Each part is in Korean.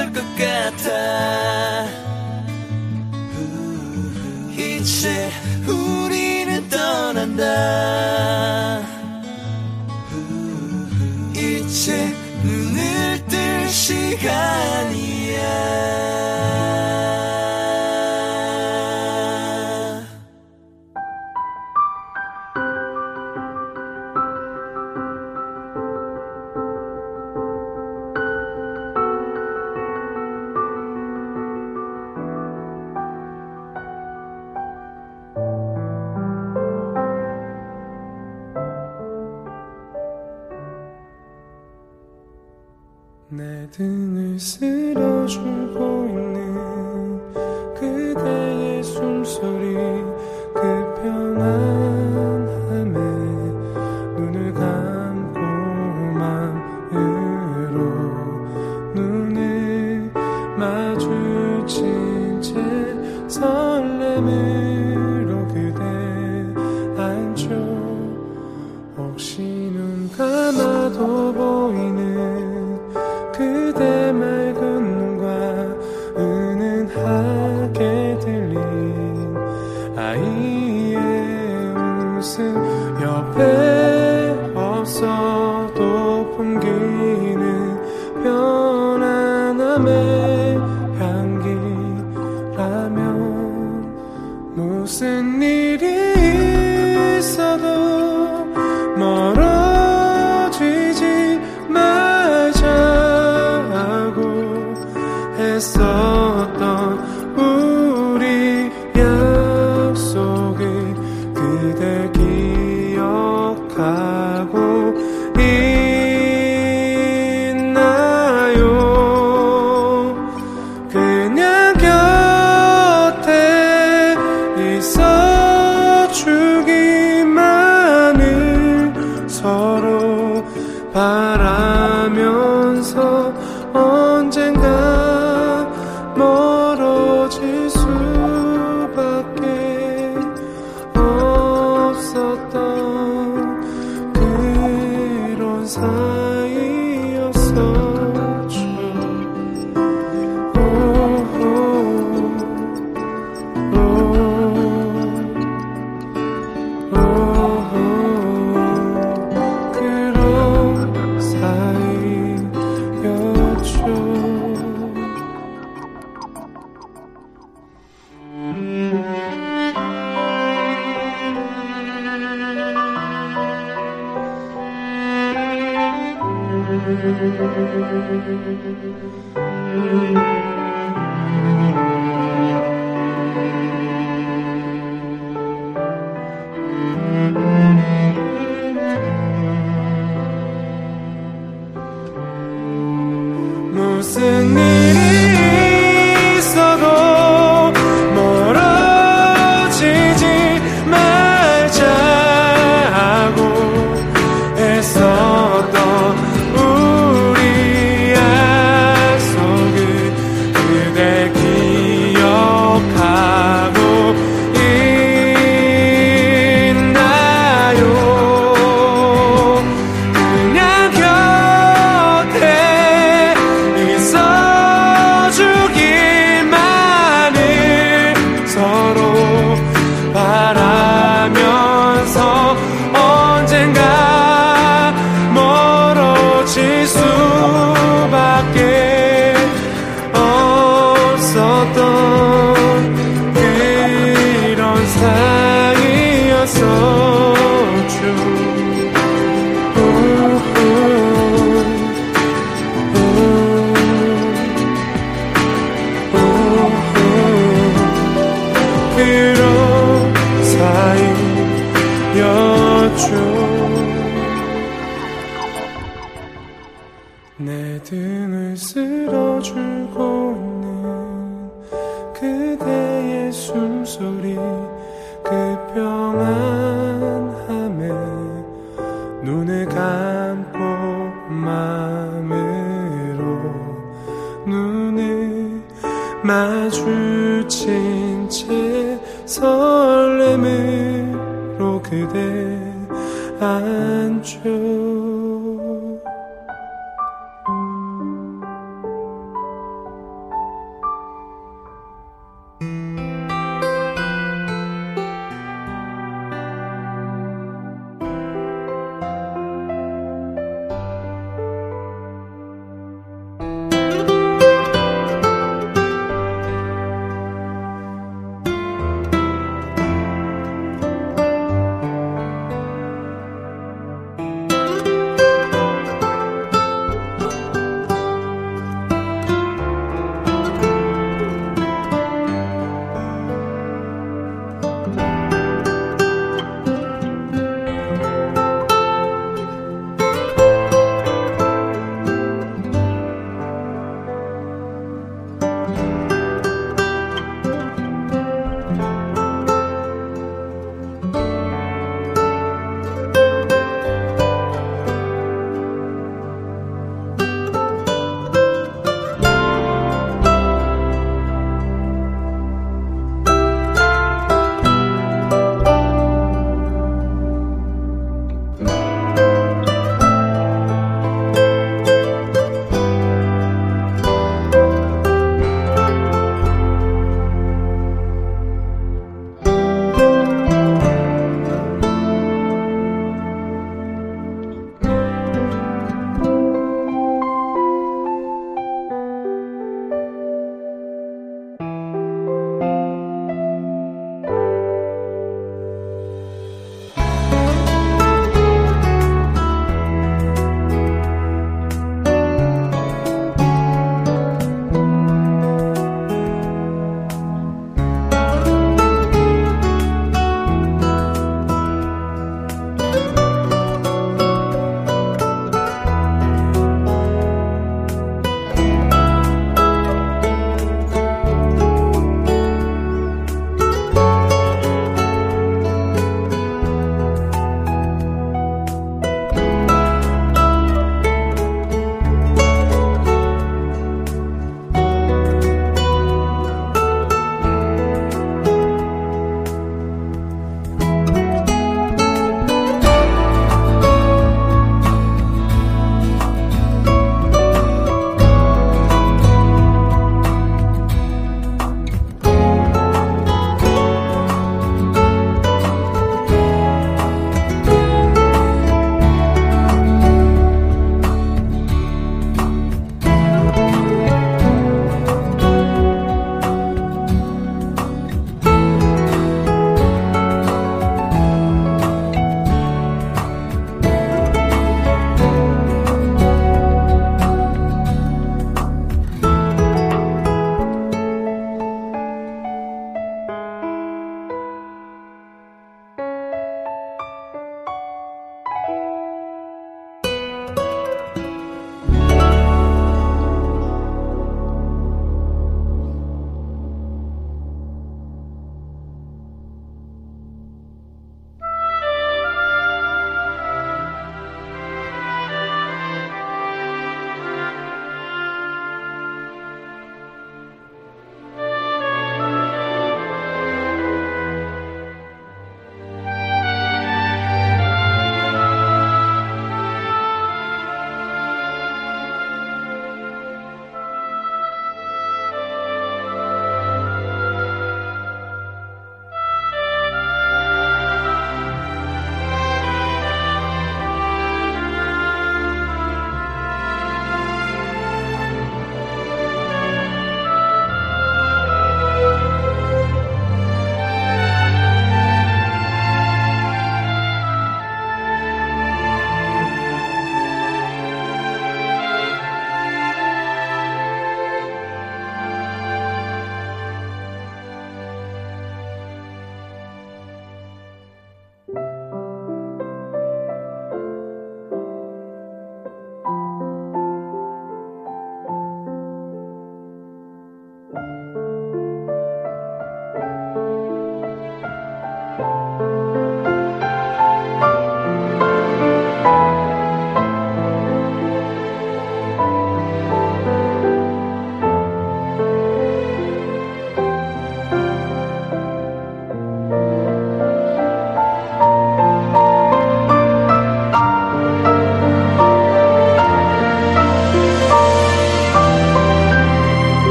맞아 그럴 것 같아 옆에 없어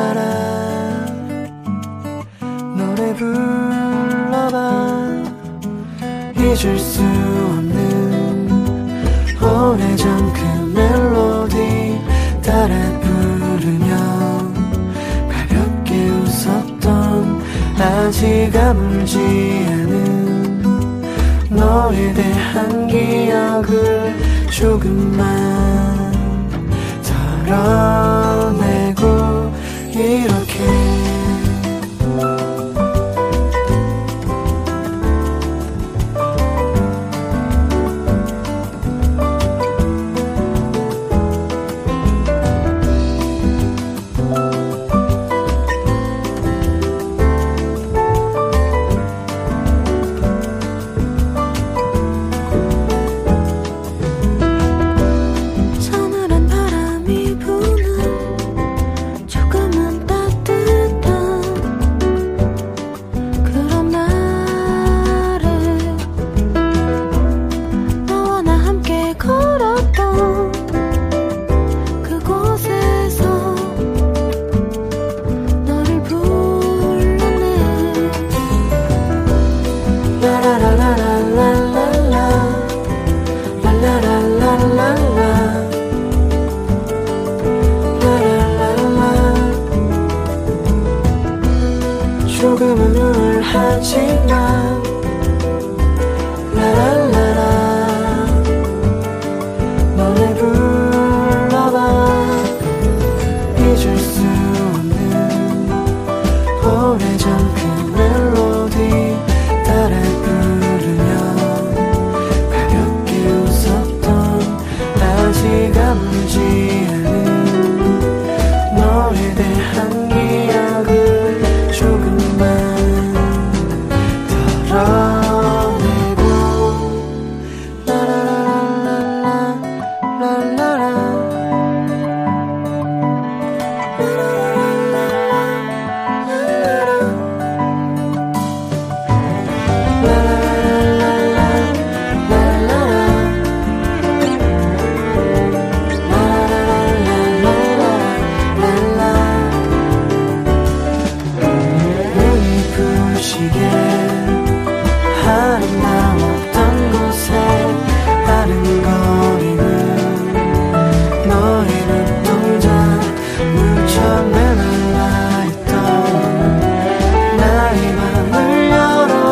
사람 노래 불러봐. 잊을 수 없는 오래전 그 멜로디 따라 부르며 가볍게 웃었던 아직 아물지 않은 너에 대한 기억을 조금만 덜어내. quiero 조금은 우울하지만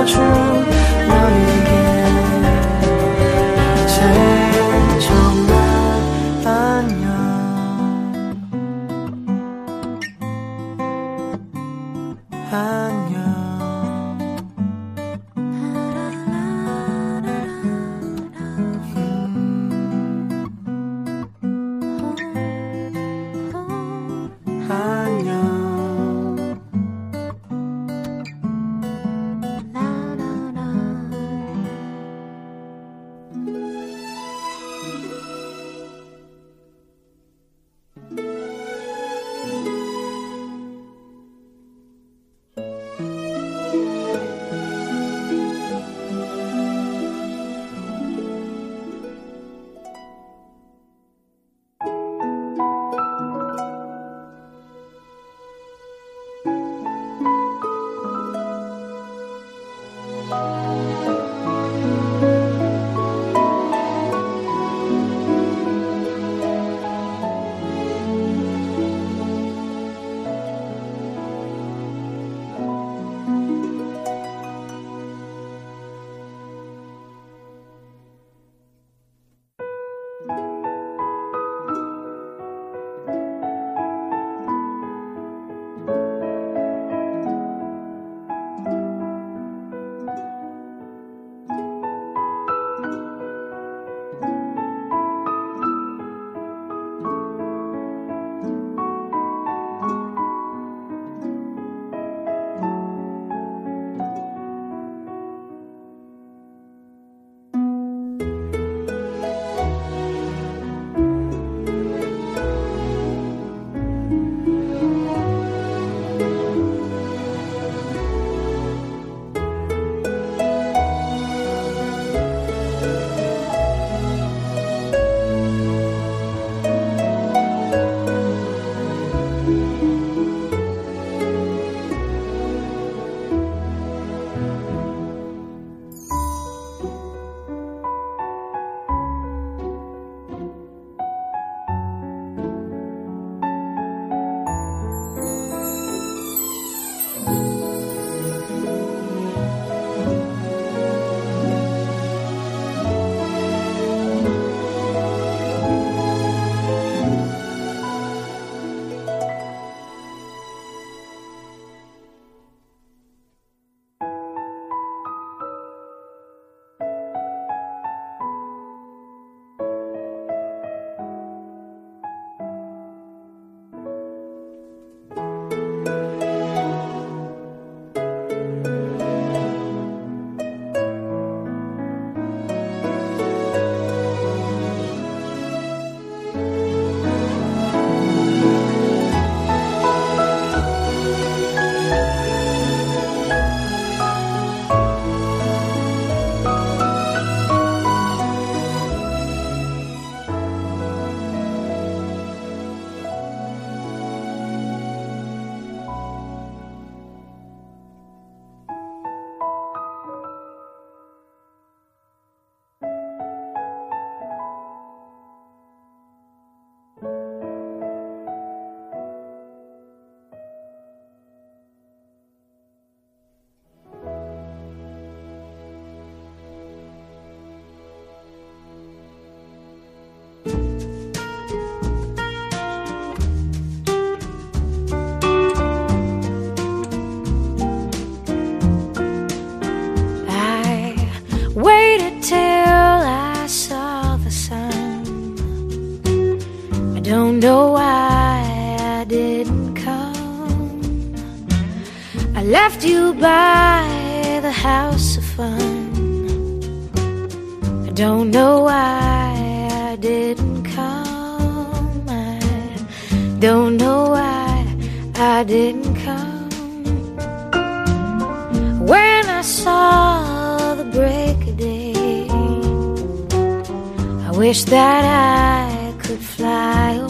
true. left you by the house of fun. I don't know why I didn't come. I don't know why I didn't come. When I saw the break of day, I wish that I could fly away.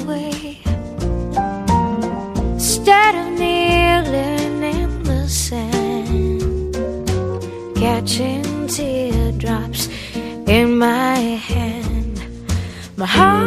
high